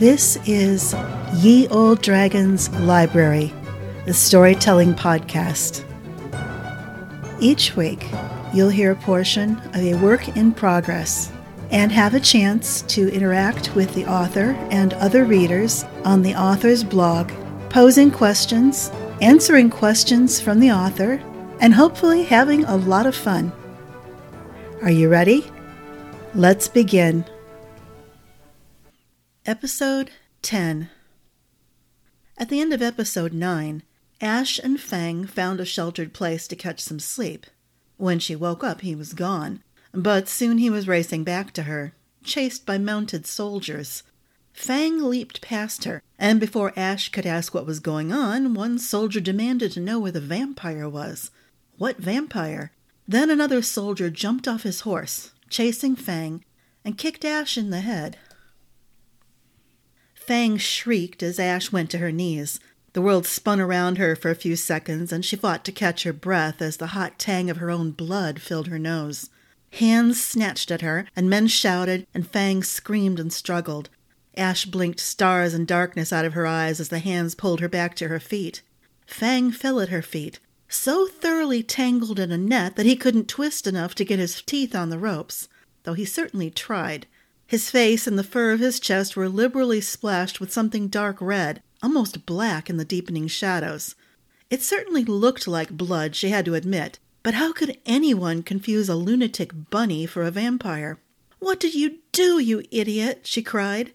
This is Ye Olde Dragon's Library, the storytelling podcast. Each week, you'll hear a portion of a work in progress and have a chance to interact with the author and other readers on the author's blog, posing questions, answering questions from the author, and hopefully having a lot of fun. Are you ready? Let's begin. Episode 10 At the end of episode 9, Ash and Fang found a sheltered place to catch some sleep. When she woke up, he was gone, but soon he was racing back to her, chased by mounted soldiers. Fang leaped past her, and before Ash could ask what was going on, one soldier demanded to know where the vampire was. What vampire? Then another soldier jumped off his horse, chasing Fang, and kicked Ash in the head. Fang shrieked as Ash went to her knees. The world spun around her for a few seconds, and she fought to catch her breath as the hot tang of her own blood filled her nose. Hands snatched at her, and men shouted, and Fang screamed and struggled. Ash blinked stars and darkness out of her eyes as the hands pulled her back to her feet. Fang fell at her feet, so thoroughly tangled in a net that he couldn't twist enough to get his teeth on the ropes, though he certainly tried. His face and the fur of his chest were liberally splashed with something dark red, almost black in the deepening shadows. It certainly looked like blood, she had to admit, but how could anyone confuse a lunatic bunny for a vampire? What did you do, you idiot? she cried.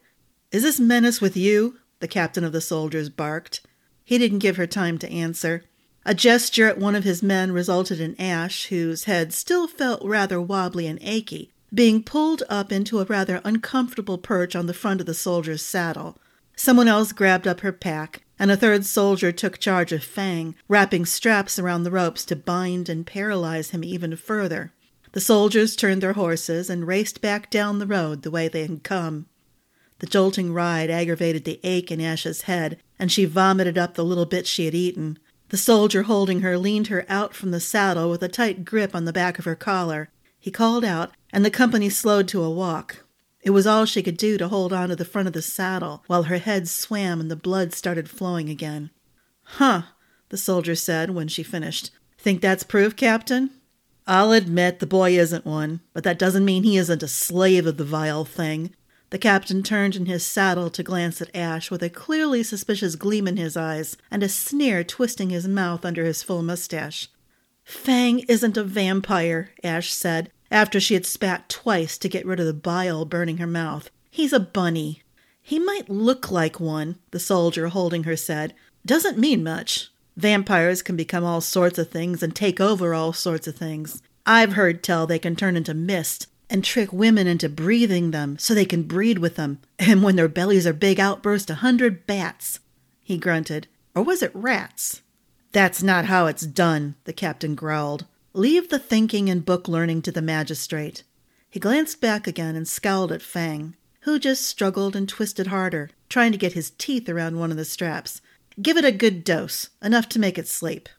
Is this menace with you? the captain of the soldiers barked. He didn't give her time to answer. A gesture at one of his men resulted in Ash, whose head still felt rather wobbly and achy, being pulled up into a rather uncomfortable perch on the front of the soldier's saddle. Someone else grabbed up her pack, and a third soldier took charge of Fang, wrapping straps around the ropes to bind and paralyze him even further. The soldiers turned their horses and raced back down the road the way they had come. The jolting ride aggravated the ache in Ash's head, and she vomited up the little bit she had eaten. The soldier holding her leaned her out from the saddle with a tight grip on the back of her collar. He called out, and the company slowed to a walk. It was all she could do to hold on to the front of the saddle while her head swam and the blood started flowing again. Huh, the soldier said when she finished. Think that's proof, Captain? I'll admit the boy isn't one, but that doesn't mean he isn't a slave of the vile thing. The captain turned in his saddle to glance at Ash with a clearly suspicious gleam in his eyes and a sneer twisting his mouth under his full mustache. Fang isn't a vampire, Ash said, after she had spat twice to get rid of the bile burning her mouth. He's a bunny. He might look like one, the soldier holding her said. Doesn't mean much. Vampires can become all sorts of things and take over all sorts of things. I've heard tell they can turn into mist and trick women into breathing them so they can breed with them, and when their bellies are big, outburst a hundred bats. He grunted. Or was it rats? That's not how it's done, the captain growled. Leave the thinking and book learning to the magistrate. He glanced back again and scowled at Fang, who just struggled and twisted harder, trying to get his teeth around one of the straps. Give it a good dose, enough to make it sleep.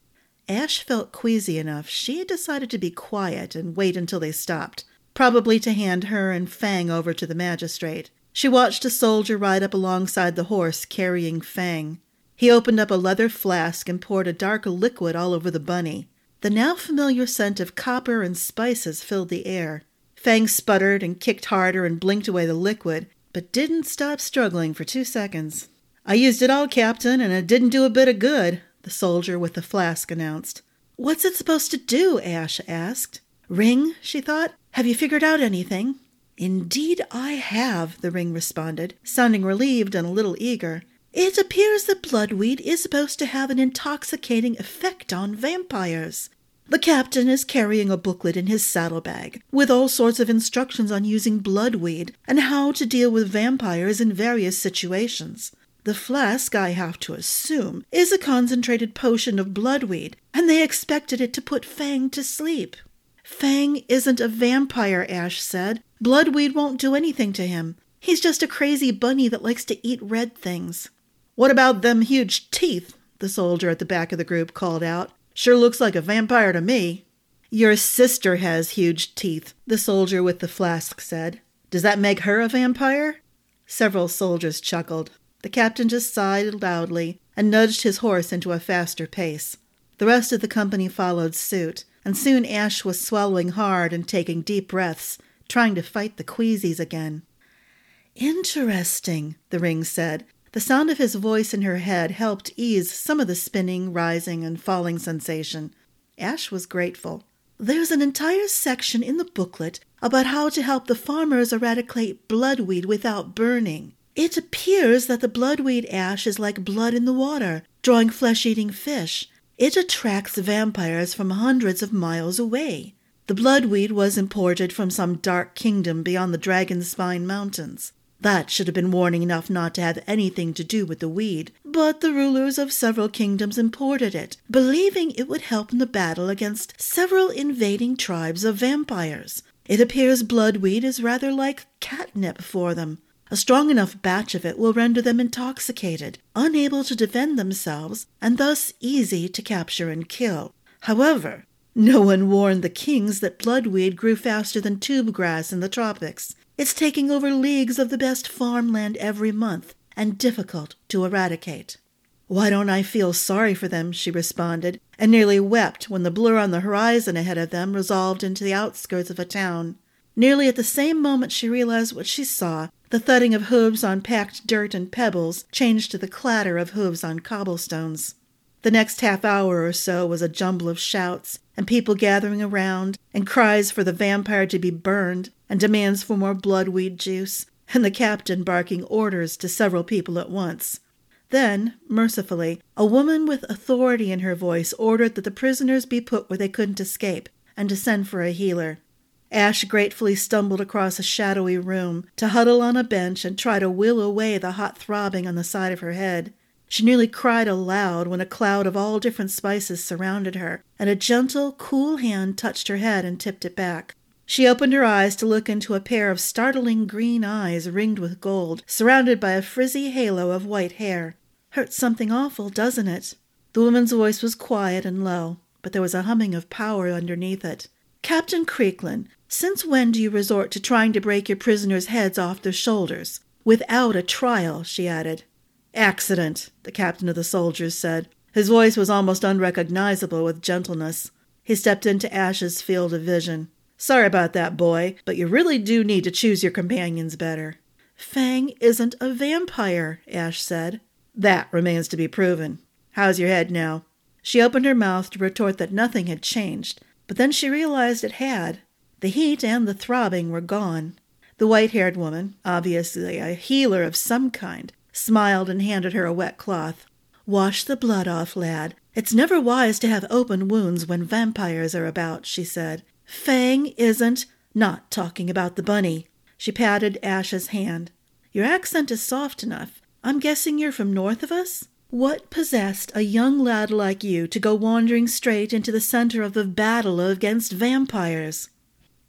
Ash felt queasy enough. She decided to be quiet and wait until they stopped, probably to hand her and Fang over to the magistrate. She watched a soldier ride up alongside the horse carrying Fang. He opened up a leather flask and poured a dark liquid all over the bunny. The now familiar scent of copper and spices filled the air. Fang sputtered and kicked harder and blinked away the liquid, but didn't stop struggling for two seconds. I used it all, Captain, and it didn't do a bit of good, the soldier with the flask announced. What's it supposed to do? Ash asked. Ring, she thought. Have you figured out anything? Indeed, I have, the ring responded, sounding relieved and a little eager. It appears that bloodweed is supposed to have an intoxicating effect on vampires. The captain is carrying a booklet in his saddlebag with all sorts of instructions on using bloodweed and how to deal with vampires in various situations. The flask, I have to assume, is a concentrated potion of bloodweed, and they expected it to put Fang to sleep. Fang isn't a vampire, Ash said. Bloodweed won't do anything to him. He's just a crazy bunny that likes to eat red things. What about them huge teeth? The soldier at the back of the group called out. Sure looks like a vampire to me. Your sister has huge teeth, the soldier with the flask said. Does that make her a vampire? Several soldiers chuckled. The captain just sighed loudly and nudged his horse into a faster pace. The rest of the company followed suit, and soon Ash was swallowing hard and taking deep breaths, trying to fight the queasies again. Interesting, the ring said. The sound of his voice in her head helped ease some of the spinning, rising, and falling sensation. Ash was grateful. There's an entire section in the booklet about how to help the farmers eradicate bloodweed without burning. It appears that the bloodweed ash is like blood in the water, drawing flesh eating fish. It attracts vampires from hundreds of miles away. The bloodweed was imported from some dark kingdom beyond the Dragon Spine Mountains. That should have been warning enough not to have anything to do with the weed, but the rulers of several kingdoms imported it, believing it would help in the battle against several invading tribes of vampires. It appears bloodweed is rather like catnip for them. A strong enough batch of it will render them intoxicated, unable to defend themselves, and thus easy to capture and kill. However, no one warned the kings that bloodweed grew faster than tube grass in the tropics. It's taking over leagues of the best farmland every month and difficult to eradicate. Why don't I feel sorry for them? she responded, and nearly wept when the blur on the horizon ahead of them resolved into the outskirts of a town. Nearly at the same moment she realized what she saw, the thudding of hooves on packed dirt and pebbles changed to the clatter of hooves on cobblestones. The next half hour or so was a jumble of shouts, and people gathering around, and cries for the vampire to be burned, and demands for more bloodweed juice, and the captain barking orders to several people at once. Then, mercifully, a woman with authority in her voice ordered that the prisoners be put where they couldn't escape, and to send for a healer. Ash gratefully stumbled across a shadowy room to huddle on a bench and try to will away the hot throbbing on the side of her head. She nearly cried aloud when a cloud of all different spices surrounded her, and a gentle, cool hand touched her head and tipped it back. She opened her eyes to look into a pair of startling green eyes ringed with gold, surrounded by a frizzy halo of white hair. Hurts something awful, doesn't it? The woman's voice was quiet and low, but there was a humming of power underneath it. Captain Creekland, since when do you resort to trying to break your prisoners' heads off their shoulders? Without a trial, she added. Accident, the captain of the soldiers said. His voice was almost unrecognizable with gentleness. He stepped into Ash's field of vision. Sorry about that, boy, but you really do need to choose your companions better. Fang isn't a vampire, Ash said. That remains to be proven. How's your head now? She opened her mouth to retort that nothing had changed, but then she realized it had. The heat and the throbbing were gone. The white haired woman, obviously a healer of some kind, smiled and handed her a wet cloth. Wash the blood off, lad. It's never wise to have open wounds when vampires are about, she said. Fang isn't not talking about the bunny. She patted Ash's hand. Your accent is soft enough. I'm guessing you're from north of us? What possessed a young lad like you to go wandering straight into the center of the battle against vampires?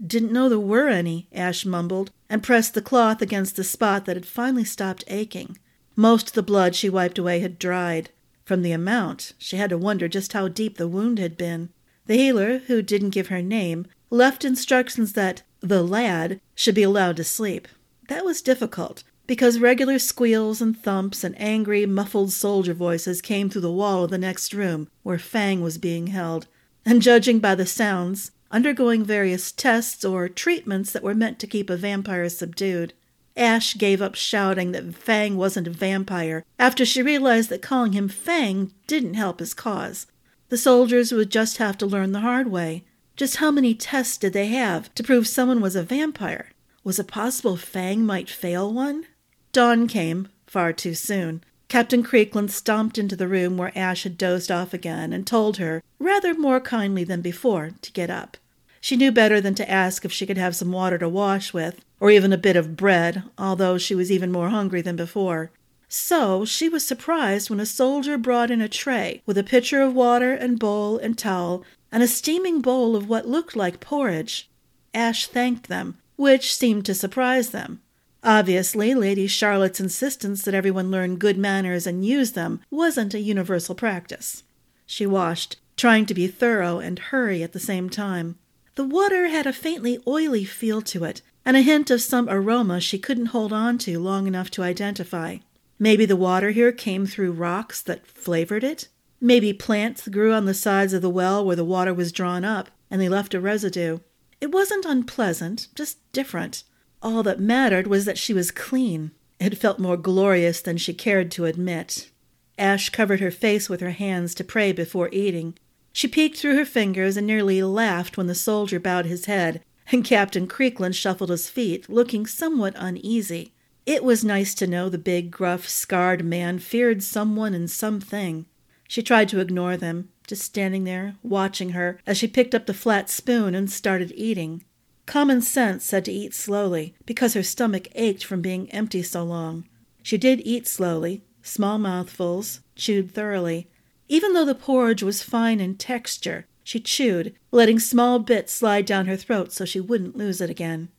Didn't know there were any, Ash mumbled, and pressed the cloth against the spot that had finally stopped aching. Most of the blood she wiped away had dried. From the amount, she had to wonder just how deep the wound had been. The healer, who didn't give her name, left instructions that the lad should be allowed to sleep. That was difficult, because regular squeals and thumps and angry, muffled soldier voices came through the wall of the next room where Fang was being held, and judging by the sounds, undergoing various tests or treatments that were meant to keep a vampire subdued. Ash gave up shouting that Fang wasn't a vampire after she realized that calling him Fang didn't help his cause. The soldiers would just have to learn the hard way. Just how many tests did they have to prove someone was a vampire? Was it possible Fang might fail one? Dawn came, far too soon. Captain Creekland stomped into the room where Ash had dozed off again and told her, rather more kindly than before, to get up. She knew better than to ask if she could have some water to wash with, or even a bit of bread, although she was even more hungry than before. So she was surprised when a soldier brought in a tray with a pitcher of water and bowl and towel and a steaming bowl of what looked like porridge. Ash thanked them, which seemed to surprise them. Obviously, Lady Charlotte's insistence that everyone learn good manners and use them wasn't a universal practice. She washed, trying to be thorough and hurry at the same time. The water had a faintly oily feel to it, and a hint of some aroma she couldn't hold on to long enough to identify. Maybe the water here came through rocks that flavored it? Maybe plants grew on the sides of the well where the water was drawn up, and they left a residue. It wasn't unpleasant, just different. All that mattered was that she was clean. It felt more glorious than she cared to admit. Ash covered her face with her hands to pray before eating. She peeked through her fingers and nearly laughed when the soldier bowed his head and Captain Creekland shuffled his feet, looking somewhat uneasy. It was nice to know the big, gruff, scarred man feared someone and something. She tried to ignore them, just standing there, watching her as she picked up the flat spoon and started eating. Common sense said to eat slowly, because her stomach ached from being empty so long. She did eat slowly, small mouthfuls, chewed thoroughly. Even though the porridge was fine in texture, she chewed, letting small bits slide down her throat so she wouldn't lose it again.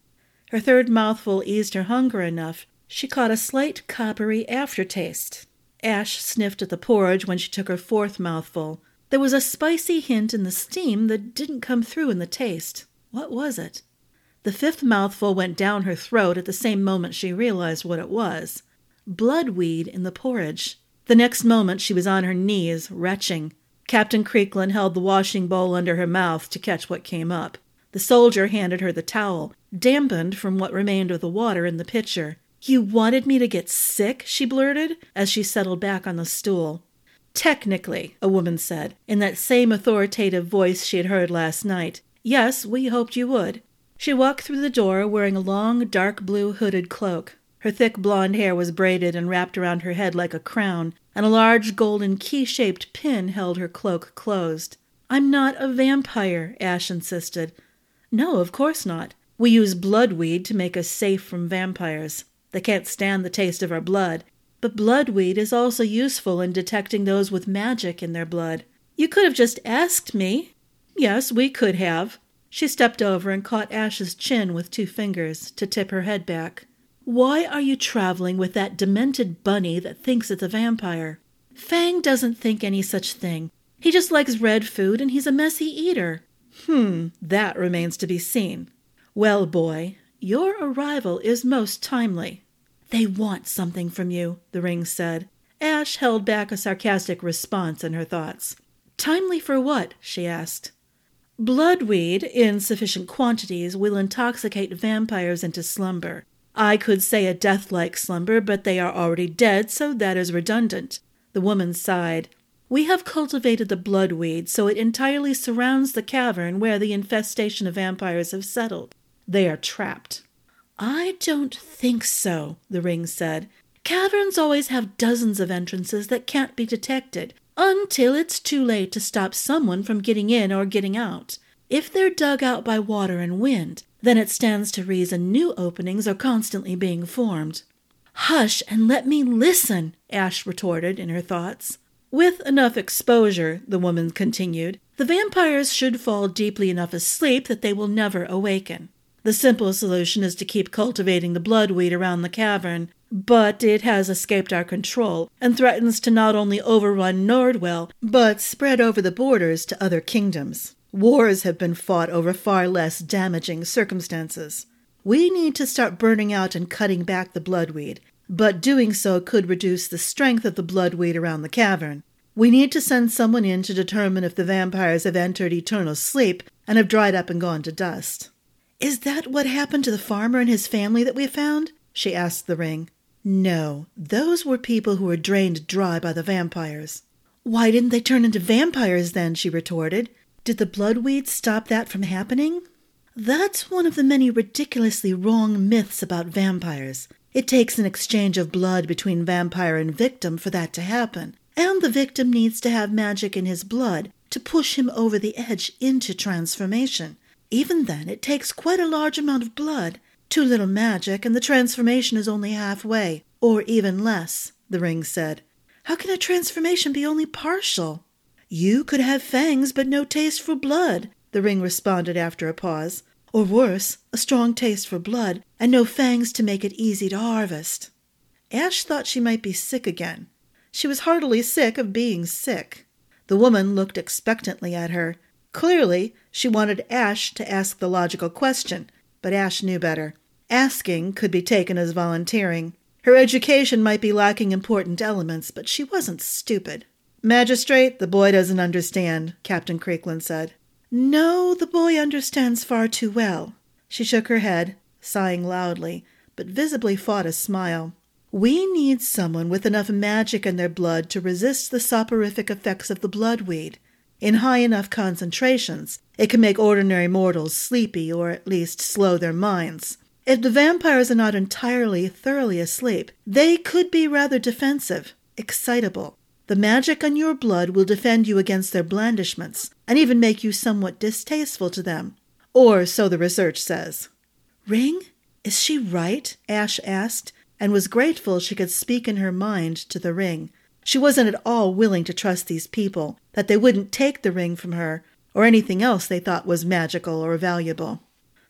Her third mouthful eased her hunger enough. She caught a slight coppery aftertaste. Ash sniffed at the porridge when she took her fourth mouthful. There was a spicy hint in the steam that didn't come through in the taste. What was it? The fifth mouthful went down her throat at the same moment she realized what it was bloodweed in the porridge. The next moment she was on her knees, retching. Captain Creekland held the washing bowl under her mouth to catch what came up. The soldier handed her the towel, dampened from what remained of the water in the pitcher. You wanted me to get sick? she blurted as she settled back on the stool. Technically, a woman said, in that same authoritative voice she had heard last night. Yes, we hoped you would. She walked through the door wearing a long, dark blue hooded cloak. Her thick blonde hair was braided and wrapped around her head like a crown, and a large golden key shaped pin held her cloak closed. I'm not a vampire, Ash insisted. No, of course not. We use bloodweed to make us safe from vampires. They can't stand the taste of our blood. But bloodweed is also useful in detecting those with magic in their blood. You could have just asked me. Yes, we could have. She stepped over and caught Ash's chin with two fingers to tip her head back. Why are you traveling with that demented bunny that thinks it's a vampire? Fang doesn't think any such thing. He just likes red food and he's a messy eater. Hmm, that remains to be seen. Well, boy, your arrival is most timely. They want something from you, the ring said. Ash held back a sarcastic response in her thoughts. Timely for what? she asked. Bloodweed, in sufficient quantities, will intoxicate vampires into slumber. I could say a death like slumber, but they are already dead, so that is redundant. The woman sighed. We have cultivated the bloodweed so it entirely surrounds the cavern where the infestation of vampires have settled. They are trapped. I don't think so, the ring said. Caverns always have dozens of entrances that can't be detected until it's too late to stop someone from getting in or getting out. If they're dug out by water and wind, then it stands to reason new openings are constantly being formed. Hush and let me listen, Ash retorted in her thoughts. With enough exposure, the woman continued, the vampires should fall deeply enough asleep that they will never awaken. The simple solution is to keep cultivating the bloodweed around the cavern, but it has escaped our control and threatens to not only overrun Nordwell, but spread over the borders to other kingdoms. Wars have been fought over far less damaging circumstances. We need to start burning out and cutting back the bloodweed, but doing so could reduce the strength of the bloodweed around the cavern. We need to send someone in to determine if the vampires have entered eternal sleep and have dried up and gone to dust. Is that what happened to the farmer and his family that we found? she asked the ring. No, those were people who were drained dry by the vampires. Why didn't they turn into vampires then? she retorted. Did the bloodweed stop that from happening? That's one of the many ridiculously wrong myths about vampires. It takes an exchange of blood between vampire and victim for that to happen, and the victim needs to have magic in his blood to push him over the edge into transformation. Even then, it takes quite a large amount of blood. Too little magic, and the transformation is only halfway, or even less, the ring said. How can a transformation be only partial? You could have fangs but no taste for blood, the ring responded after a pause. Or worse, a strong taste for blood and no fangs to make it easy to harvest. Ash thought she might be sick again. She was heartily sick of being sick. The woman looked expectantly at her. Clearly, she wanted Ash to ask the logical question, but Ash knew better. Asking could be taken as volunteering. Her education might be lacking important elements, but she wasn't stupid. Magistrate, the boy doesn't understand, Captain Creekland said. No, the boy understands far too well. She shook her head, sighing loudly, but visibly fought a smile. We need someone with enough magic in their blood to resist the soporific effects of the bloodweed. In high enough concentrations, it can make ordinary mortals sleepy or at least slow their minds. If the vampires are not entirely thoroughly asleep, they could be rather defensive, excitable. The magic on your blood will defend you against their blandishments, and even make you somewhat distasteful to them. Or so the research says. Ring? Is she right? Ash asked, and was grateful she could speak in her mind to the ring. She wasn't at all willing to trust these people, that they wouldn't take the ring from her, or anything else they thought was magical or valuable.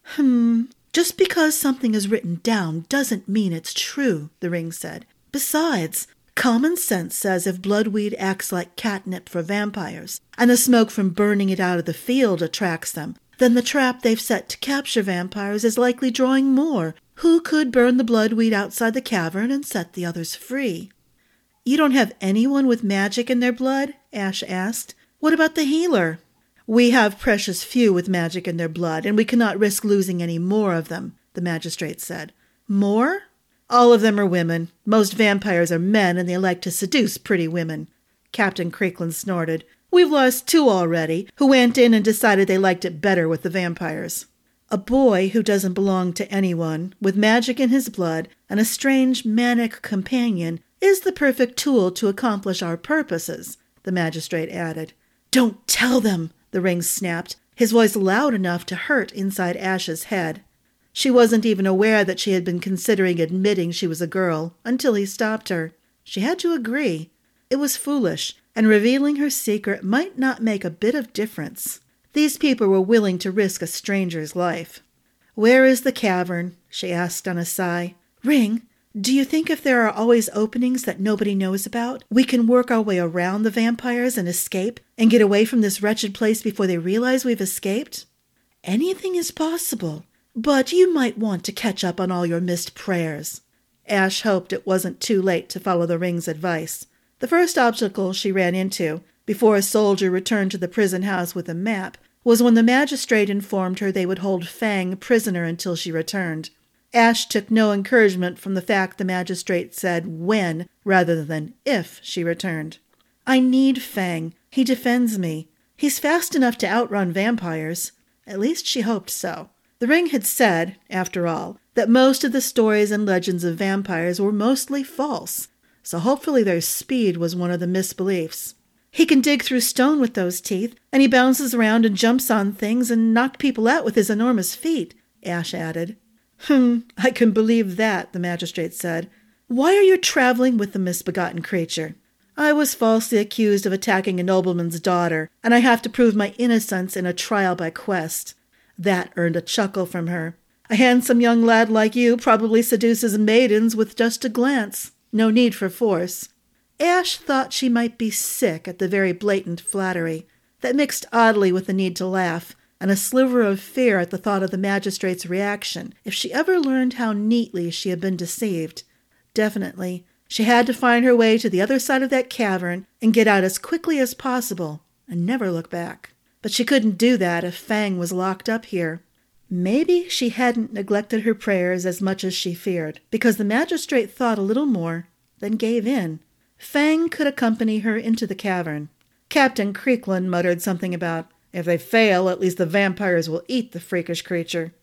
Hmm, just because something is written down doesn't mean it's true, the ring said. Besides, common sense says if bloodweed acts like catnip for vampires, and the smoke from burning it out of the field attracts them, then the trap they've set to capture vampires is likely drawing more, who could burn the bloodweed outside the cavern and set the others free? You don't have anyone with magic in their blood? Ash asked. What about the healer? We have precious few with magic in their blood, and we cannot risk losing any more of them, the magistrate said. More? All of them are women. Most vampires are men, and they like to seduce pretty women. Captain Creekland snorted. We've lost two already, who went in and decided they liked it better with the vampires. A boy who doesn't belong to anyone, with magic in his blood and a strange manic companion, is the perfect tool to accomplish our purposes, the magistrate added. Don't tell them, the ring snapped, his voice loud enough to hurt inside Ash's head. She wasn't even aware that she had been considering admitting she was a girl until he stopped her. She had to agree. It was foolish, and revealing her secret might not make a bit of difference. These people were willing to risk a stranger's life. Where is the cavern? she asked on a sigh. Ring, do you think if there are always openings that nobody knows about, we can work our way around the vampires and escape and get away from this wretched place before they realize we've escaped? Anything is possible, but you might want to catch up on all your missed prayers. Ash hoped it wasn't too late to follow the ring's advice. The first obstacle she ran into before a soldier returned to the prison house with a map, was when the magistrate informed her they would hold Fang prisoner until she returned. Ash took no encouragement from the fact the magistrate said when rather than if she returned. I need Fang. He defends me. He's fast enough to outrun vampires. At least she hoped so. The ring had said, after all, that most of the stories and legends of vampires were mostly false, so hopefully their speed was one of the misbeliefs. He can dig through stone with those teeth, and he bounces around and jumps on things and knock people out with his enormous feet, Ash added. Hm, I can believe that, the magistrate said. Why are you traveling with the misbegotten creature? I was falsely accused of attacking a nobleman's daughter, and I have to prove my innocence in a trial by quest. That earned a chuckle from her. A handsome young lad like you probably seduces maidens with just a glance. No need for force. Ash thought she might be sick at the very blatant flattery, that mixed oddly with the need to laugh, and a sliver of fear at the thought of the magistrate's reaction if she ever learned how neatly she had been deceived. Definitely, she had to find her way to the other side of that cavern and get out as quickly as possible and never look back. But she couldn't do that if Fang was locked up here. Maybe she hadn't neglected her prayers as much as she feared, because the magistrate thought a little more, then gave in Fang could accompany her into the cavern. Captain Creekland muttered something about, if they fail, at least the vampires will eat the freakish creature.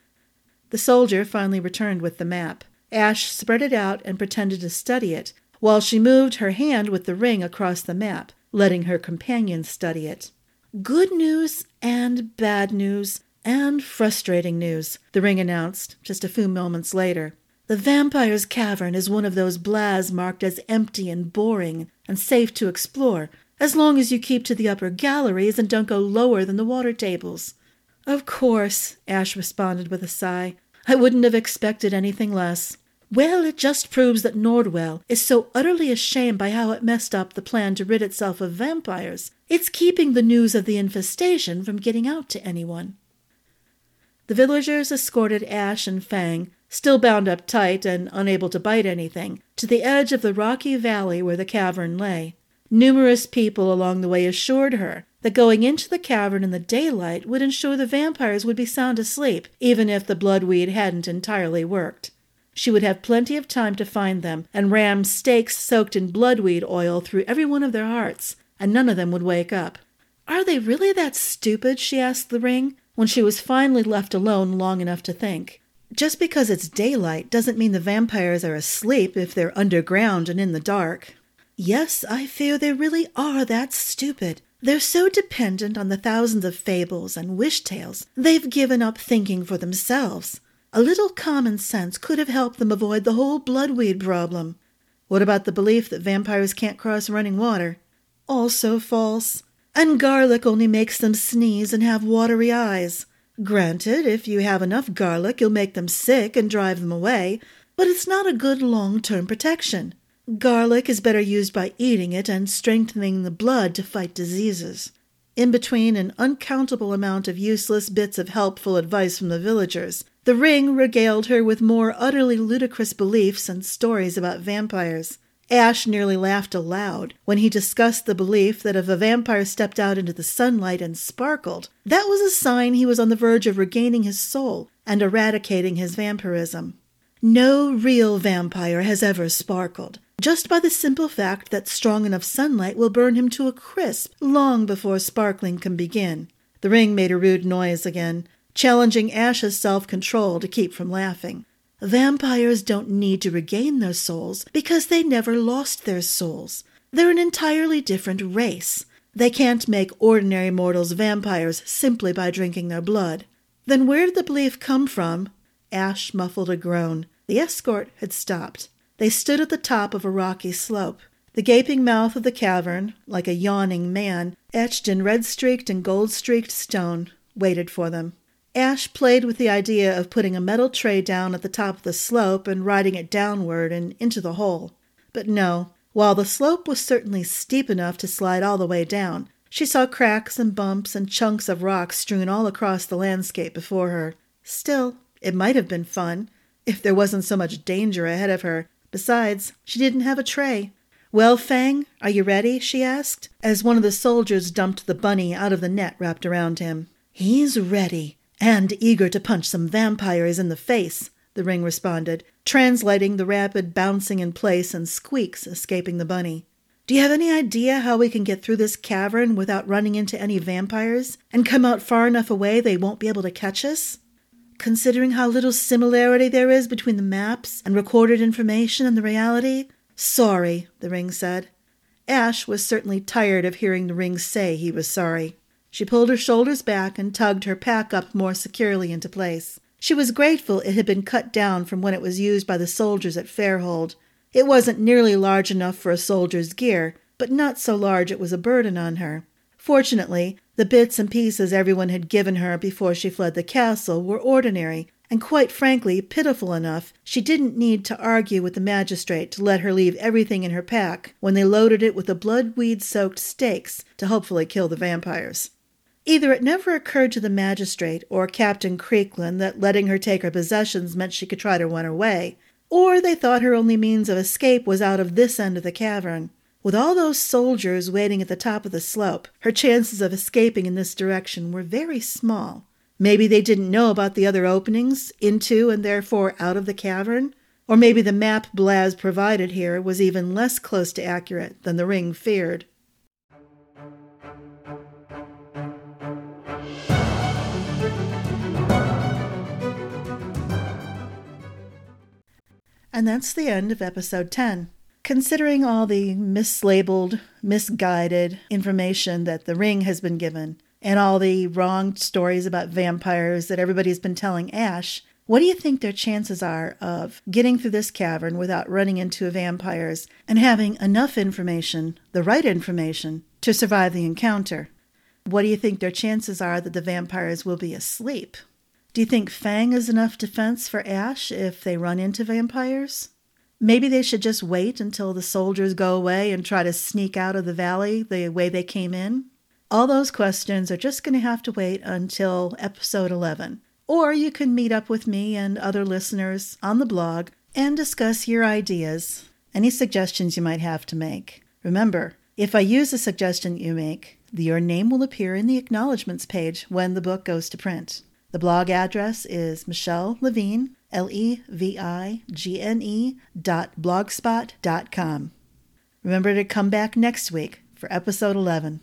The soldier finally returned with the map. Ash spread it out and pretended to study it, while she moved her hand with the ring across the map, letting her companion study it. Good news and bad news and frustrating news, the ring announced just a few moments later. The vampire's cavern is one of those blahs marked as empty and boring and safe to explore, as long as you keep to the upper galleries and don't go lower than the water tables. Of course, Ash responded with a sigh. I wouldn't have expected anything less. Well, it just proves that Nordwell is so utterly ashamed by how it messed up the plan to rid itself of vampires. It's keeping the news of the infestation from getting out to anyone. The villagers escorted Ash and Fang still bound up tight and unable to bite anything, to the edge of the rocky valley where the cavern lay. Numerous people along the way assured her that going into the cavern in the daylight would ensure the vampires would be sound asleep, even if the bloodweed hadn't entirely worked. She would have plenty of time to find them and ram stakes soaked in bloodweed oil through every one of their hearts, and none of them would wake up. Are they really that stupid? she asked the ring, when she was finally left alone long enough to think. Just because it's daylight doesn't mean the vampires are asleep if they're underground and in the dark. Yes, I fear they really are that stupid. They're so dependent on the thousands of fables and wish tales, they've given up thinking for themselves. A little common sense could have helped them avoid the whole bloodweed problem. What about the belief that vampires can't cross running water? Also false. And garlic only makes them sneeze and have watery eyes. Granted, if you have enough garlic, you'll make them sick and drive them away, but it's not a good long term protection. Garlic is better used by eating it and strengthening the blood to fight diseases. In between an uncountable amount of useless bits of helpful advice from the villagers, the ring regaled her with more utterly ludicrous beliefs and stories about vampires. Ash nearly laughed aloud when he discussed the belief that if a vampire stepped out into the sunlight and sparkled, that was a sign he was on the verge of regaining his soul and eradicating his vampirism. No real vampire has ever sparkled, just by the simple fact that strong enough sunlight will burn him to a crisp long before sparkling can begin. The ring made a rude noise again, challenging Ash's self control to keep from laughing. Vampires don't need to regain their souls because they never lost their souls. They're an entirely different race. They can't make ordinary mortals vampires simply by drinking their blood. Then where did the belief come from? Ash muffled a groan. The escort had stopped. They stood at the top of a rocky slope. The gaping mouth of the cavern, like a yawning man, etched in red streaked and gold streaked stone, waited for them. Ash played with the idea of putting a metal tray down at the top of the slope and riding it downward and into the hole. But no, while the slope was certainly steep enough to slide all the way down, she saw cracks and bumps and chunks of rock strewn all across the landscape before her. Still, it might have been fun, if there wasn't so much danger ahead of her. Besides, she didn't have a tray. Well, Fang, are you ready? she asked, as one of the soldiers dumped the bunny out of the net wrapped around him. He's ready, and eager to punch some vampires in the face, the ring responded, translating the rapid bouncing in place and squeaks escaping the bunny. Do you have any idea how we can get through this cavern without running into any vampires and come out far enough away they won't be able to catch us? Considering how little similarity there is between the maps and recorded information and the reality? Sorry, the ring said. Ash was certainly tired of hearing the ring say he was sorry. She pulled her shoulders back and tugged her pack up more securely into place. She was grateful it had been cut down from when it was used by the soldiers at Fairhold. It wasn't nearly large enough for a soldier's gear, but not so large it was a burden on her. Fortunately, the bits and pieces everyone had given her before she fled the castle were ordinary, and quite frankly pitiful enough she didn't need to argue with the magistrate to let her leave everything in her pack when they loaded it with the bloodweed soaked stakes to hopefully kill the vampires. Either it never occurred to the magistrate or Captain Creekland that letting her take her possessions meant she could try to run away, or they thought her only means of escape was out of this end of the cavern. With all those soldiers waiting at the top of the slope, her chances of escaping in this direction were very small. Maybe they didn't know about the other openings, into and therefore out of the cavern? Or maybe the map Blaz provided here was even less close to accurate than the ring feared. And that's the end of episode 10. Considering all the mislabeled, misguided information that The Ring has been given, and all the wrong stories about vampires that everybody's been telling Ash, what do you think their chances are of getting through this cavern without running into vampires and having enough information, the right information, to survive the encounter? What do you think their chances are that the vampires will be asleep? Do you think Fang is enough defense for Ash if they run into vampires? Maybe they should just wait until the soldiers go away and try to sneak out of the valley the way they came in? All those questions are just going to have to wait until episode 11. Or you can meet up with me and other listeners on the blog and discuss your ideas, any suggestions you might have to make. Remember, if I use a suggestion you make, your name will appear in the acknowledgments page when the book goes to print. The blog address is Michelle Levigne, L E V I G N E dot blogspot dot com. Remember to come back next week for episode 11.